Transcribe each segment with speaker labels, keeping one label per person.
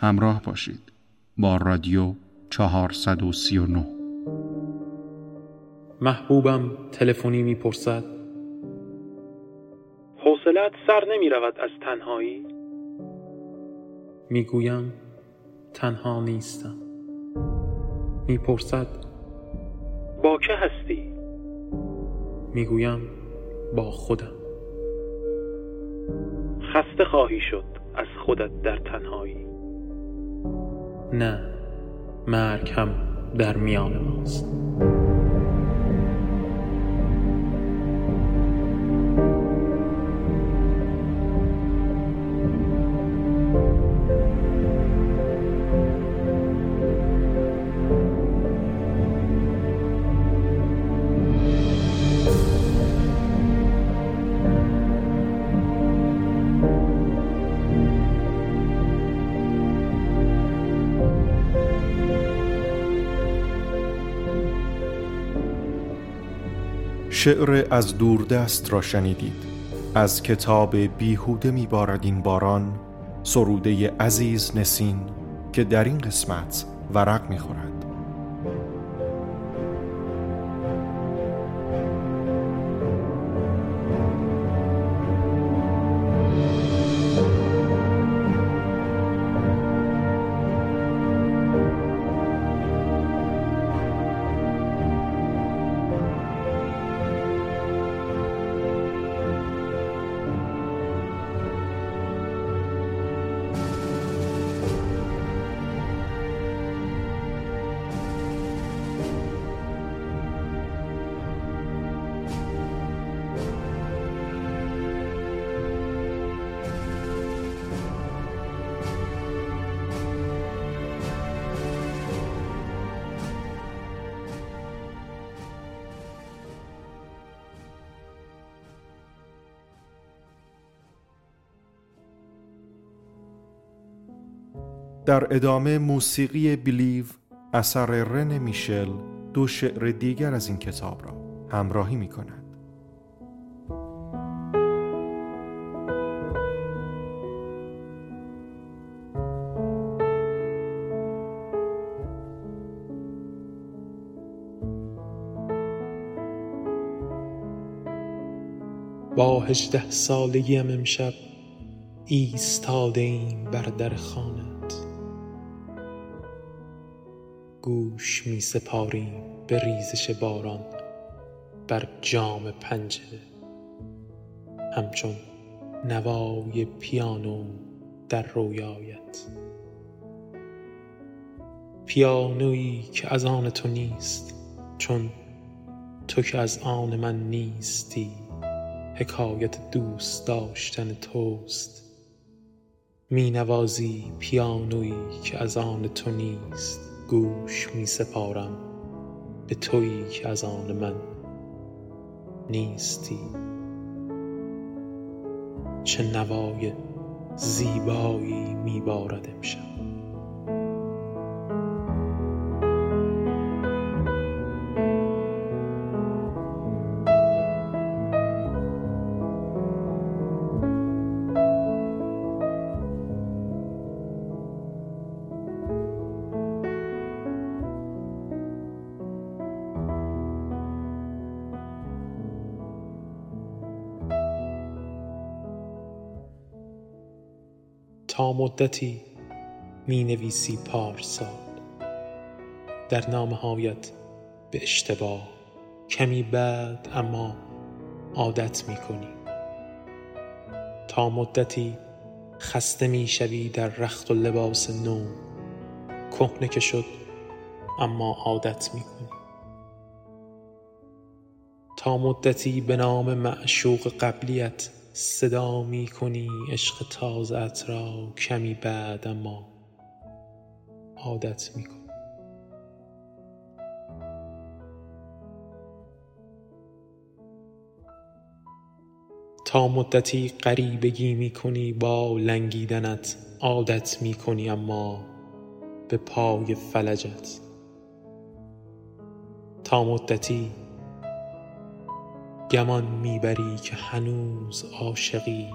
Speaker 1: همراه باشید. با رادیو 439
Speaker 2: محبوبم تلفنی می‌پرسد.
Speaker 3: حوصلت سر نمی رود از تنهایی؟
Speaker 2: می‌گویم تنها نیستم. می‌پرسد.
Speaker 3: با که هستی؟
Speaker 2: می‌گویم با خودم.
Speaker 3: خسته خواهی شد از خودت در تنهایی؟
Speaker 2: نه مرگ هم در میان ماست.
Speaker 4: شعر از دوردست را شنیدید. از کتاب بیهوده میبارد این باران سروده عزیز نسین که در این قسمت ورق می‌خورد. در ادامه موسیقی بیلیو اثر رن میشل دو شعر دیگر از این کتاب را همراهی می کند.
Speaker 2: با هجده سالگیم امشب ایستاده ایم بر در خانت گوش می سپاریم به ریزش باران بر جام پنجره همچون نوای پیانو در رویایت. پیانویی که از آن تو نیست چون تو که از آن من نیستی حکایت دوست داشتن توست. می نوازی پیانویی که از آن تو نیست. گوش می سپارم به تویی که از آن من نیستی. چه نوای زیبایی می بارد امشب. تا مدتی می نویسی پارسال. در نامههایت به اشتباه کمی بعد اما عادت می کنی تا مدتی خسته می شوی در رخت و لباس نو. کهنه که شد اما عادت می کنی تا مدتی به نام معشوق قبلیت صدا می کنی عشق تازه را کمی بعد اما عادت می کنی. تا مدتی غریبگی می کنی با لنگیدنت عادت می کنی اما به پای فلجت. تا مدتی گمان می‌بری که هنوز عاشقی؟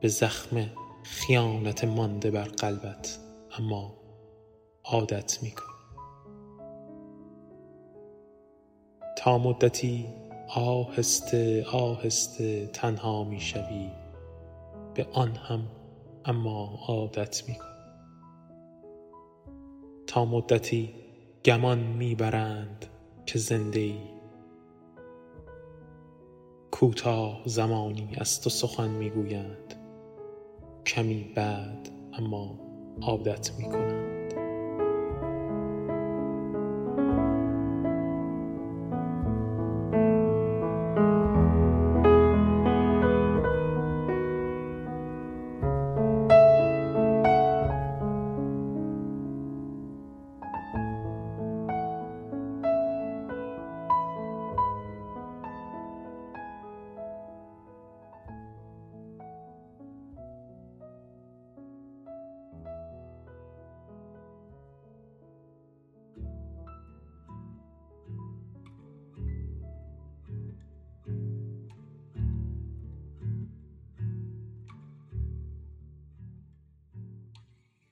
Speaker 2: به زخم خیانت مانده بر قلبت اما عادت می تا مدتی آهسته آهسته تنها می شوی به آن هم اما عادت می تا مدتی گمان می برند که زنده ای کوتاه زمانی از تو سخن می گویند کمی بعد اما عادت می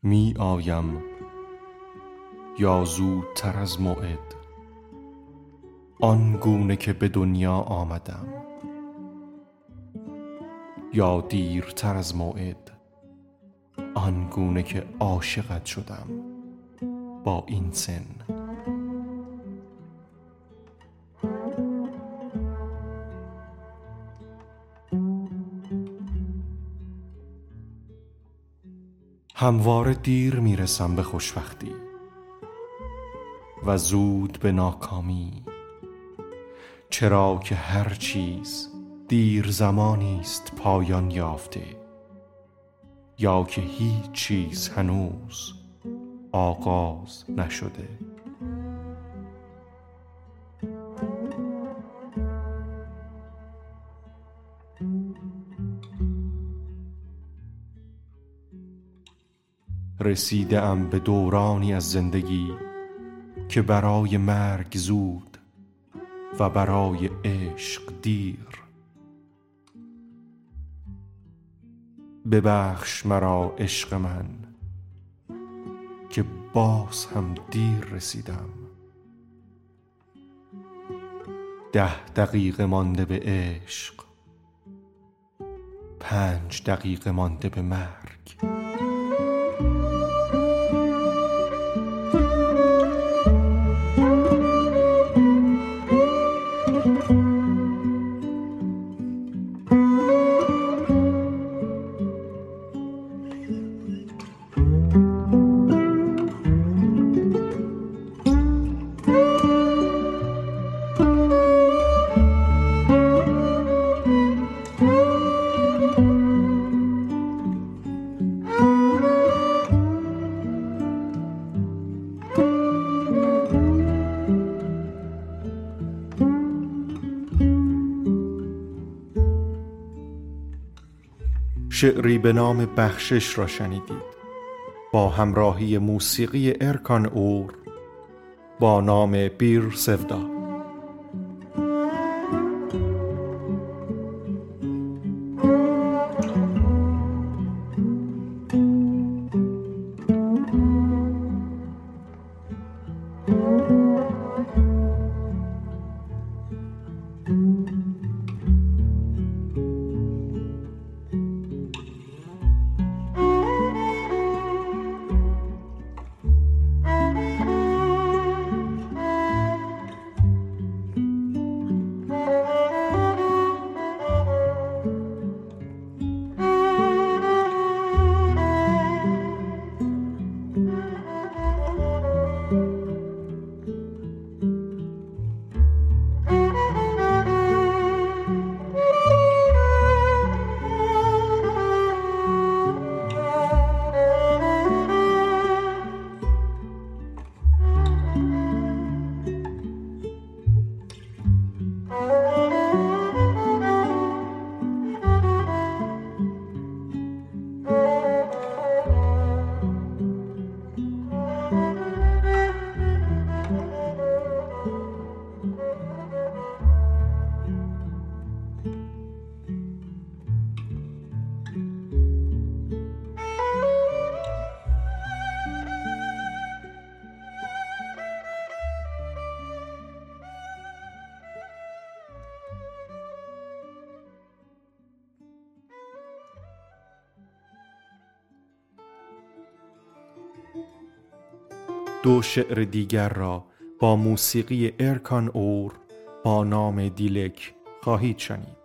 Speaker 4: می آیم یا زودتر از موعد. آن گونه که به دنیا آمدم. یا دیرتر از موعد. آن گونه که عاشقت شدم. با این سن. همواره دیر می‌رسم به خوشبختی و زود به ناکامی. چرا که هر چیز دیر زمانی است پایان یافته یا که هیچ چیز هنوز آغاز نشده. رسیده ام به دورانی از زندگی که برای مرگ زود و برای عشق دیر. ببخش مرا عشق من که باز هم دیر رسیدم. ده دقیقه مانده به عشق پنج دقیقه مانده به مرگ. شعری به نام بخشش را شنیدید. با همراهی موسیقی ارکان اور با نام بیر سفدا دو شعر دیگر را با موسیقی ارکان اور با نام دیلک خواهید شنید.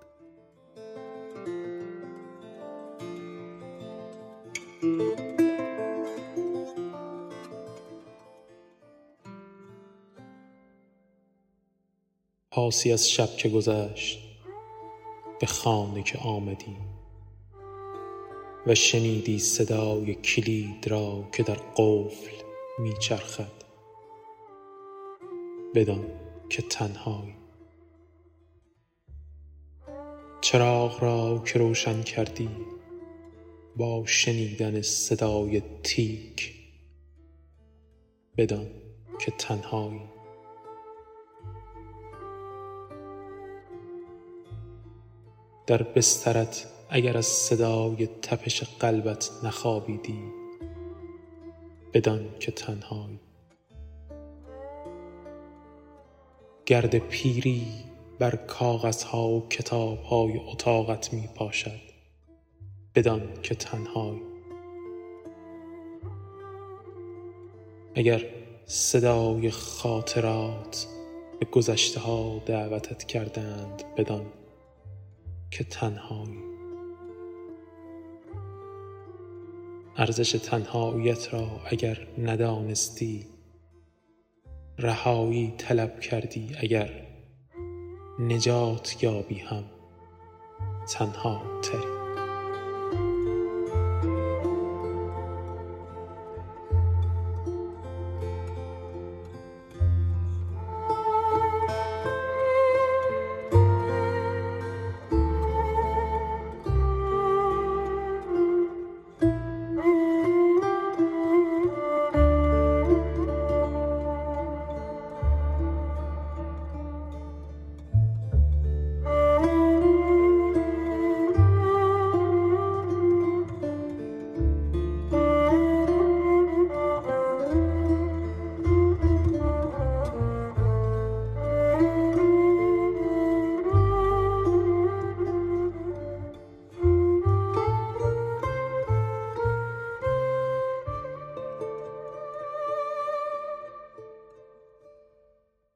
Speaker 2: پاسی از شب که گذشت به خانه که آمدی و شنیدی صدای کلید را که در قفل میچرخد. بدان که تنهایی. چراغ را که روشن کردی با شنیدن صدای تیک. بدان که تنهایی. در بسترت اگر از صدای تپش قلبت نخوابیدی بدان که تنهایی. گرد پیری بر کاغذها و کتابهای اتاقت می پاشد. بدان که تنهایی. اگر صدای خاطرات به گذشته ها دعوتت کردند بدان که تنهایی. ارزش تنهاییت را اگر ندانستی رهایی طلب کردی اگر نجات یابی هم تنها تری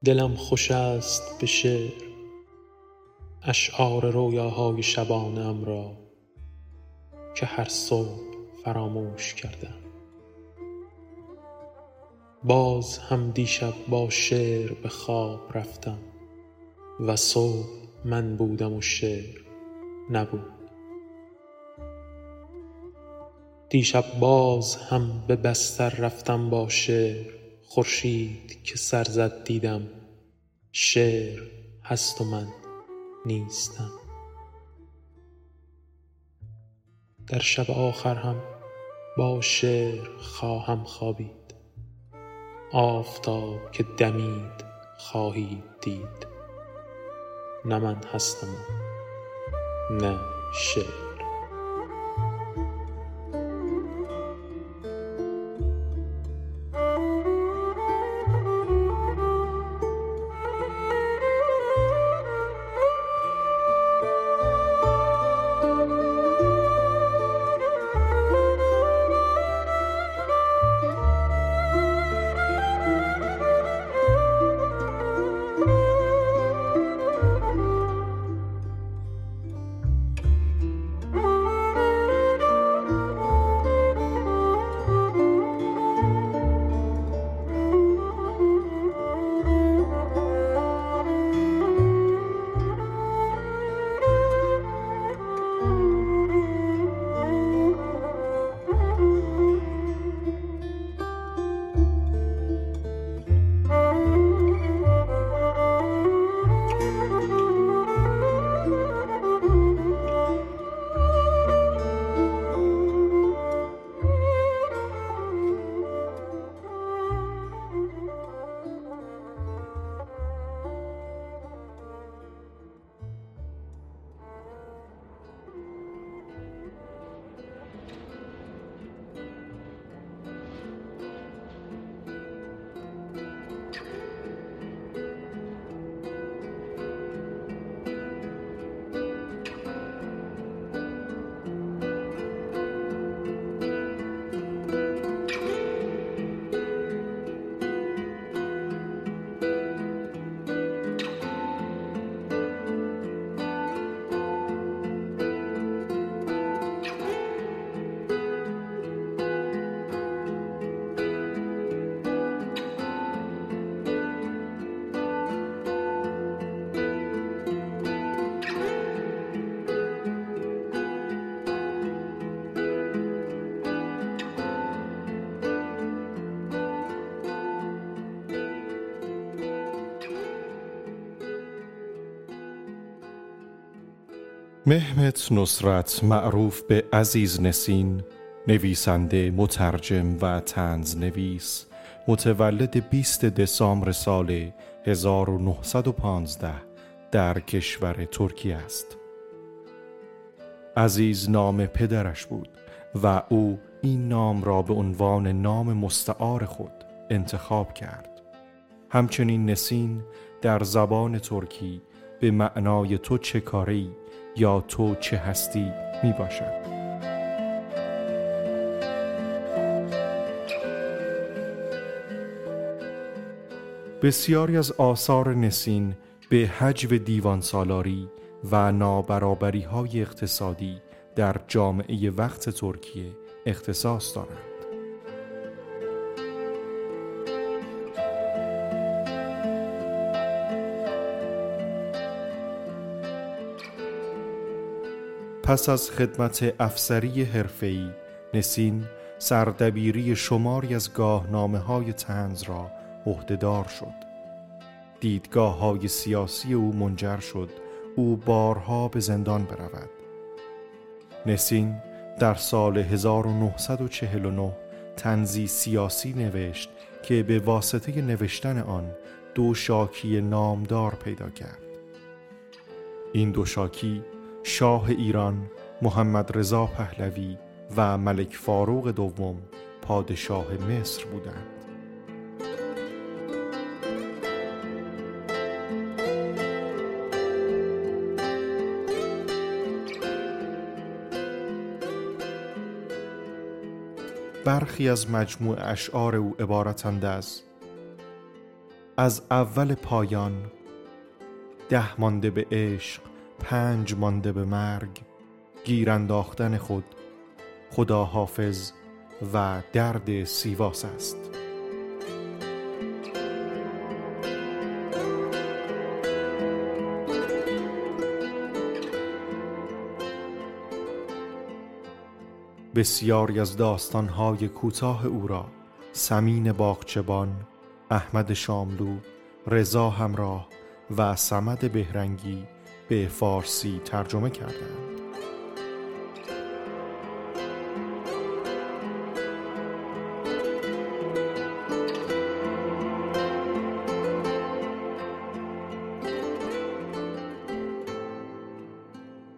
Speaker 2: دلم خوش است به شعر اشعار رویاهای شبانم را که هر صبح فراموش کردم. باز هم دیشب با شعر به خواب رفتم و صبح من بودم و شعر نبود. دیشب باز هم به بستر رفتم با شعر خورشید که سر زد دیدم شعر هست و من نیستم. در شب آخر هم با شعر خواهم خوابید. آفتاب که دمید خواهید دید. نه من هستم نه شعر.
Speaker 4: مهمت نصرت معروف به عزیز نسین نویسنده مترجم و تنز نویس متولد 20 دسامبر سال 1915 در کشور ترکیه است. عزیز نام پدرش بود و او این نام را به عنوان نام مستعار خود انتخاب کرد. همچنین نسین در زبان ترکی به معنای تو چه کاری یا تو چه هستی می باشد بسیاری از آثار نسین به حجو دیوان سالاری و نابرابری های اقتصادی در جامعه وقت ترکیه اختصاص دارند. پس از خدمت افسری حرفه‌ای نسین سردبیری شماری از گاهنامه های تنز را عهدهدار شد. دیدگاه های سیاسی او منجر شد او بارها به زندان برود. نسین در سال 1949 تنزی سیاسی نوشت که به واسطه نوشتن آن دو شاکی نامدار پیدا کرد. این دو شاکی شاه ایران محمد رضا پهلوی و ملک فاروق دوم پادشاه مصر بودند. برخی از مجموع اشعار او عبارتند از از اول پایان ده مانده به عشق پنج مانده به مرگ گیر انداختن خود خدا حافظ و درد سیواس است. بسیاری از داستانهای کوتاه او را سمین باغچبان، احمد شاملو، رضا همراه و سمد بهرنگی به فارسی ترجمه کردند.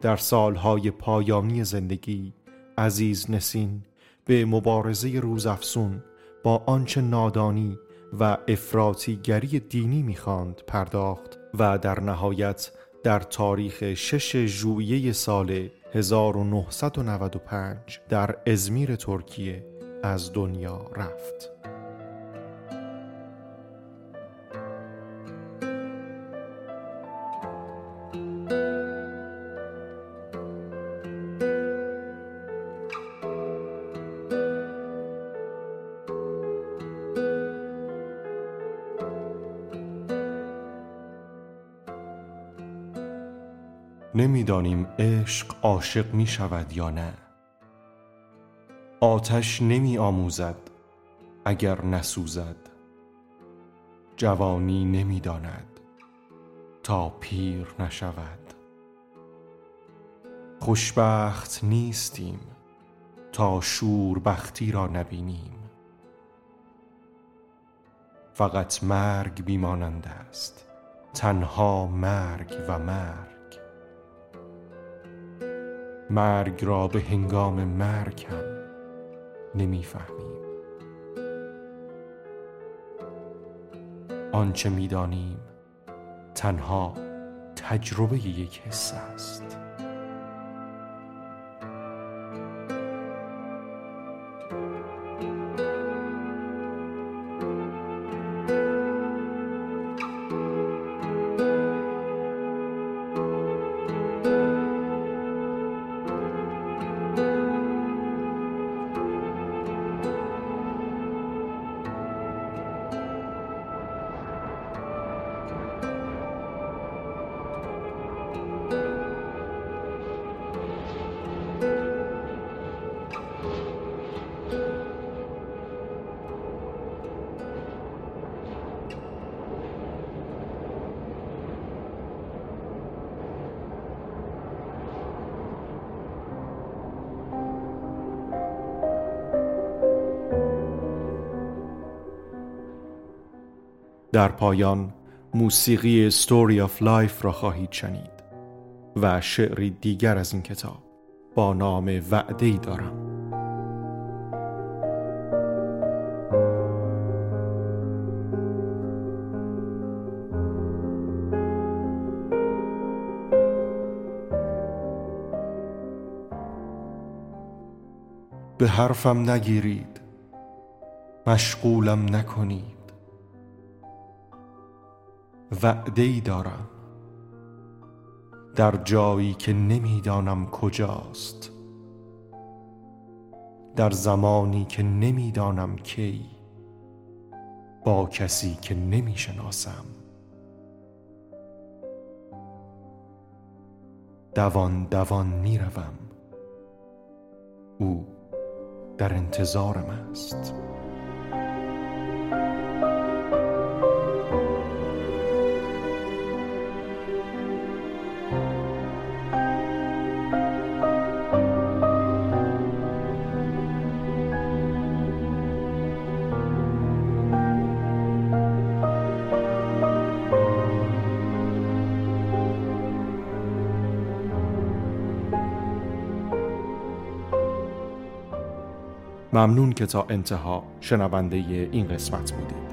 Speaker 4: در سالهای پایانی زندگی عزیز نسین به مبارزه روزافسون با آنچه نادانی و افراطیگری دینی می‌خواند پرداخت و در نهایت در تاریخ 6 ژوئیه سال 1995 در ازمیر ترکیه از دنیا رفت. نمی‌دانیم عشق عاشق می شود یا نه. آتش نمی آموزد اگر نسوزد. جوانی نمی‌داند تا پیر نشود. خوشبخت نیستیم تا شوربختی را نبینیم. فقط مرگ بیمانند است تنها مرگ و مرگ. مرگ را به هنگام مرگ هم نمی‌فهمیم. آنچه می‌دانیم تنها تجربه یک حس است. در پایان موسیقی Story of Life را خواهید شنید و شعری دیگر از این کتاب با نام وعده دارم. به حرفم نگیرید مشغولم نکنید. وعده دارم. در جایی که نمی‌دانم کجاست. در زمانی که نمی‌دانم کی. با کسی که نمی‌شناسم. دوان دوان می‌روم. او در انتظارم است. ممنون که تا انتها شنونده این قسمت بودید.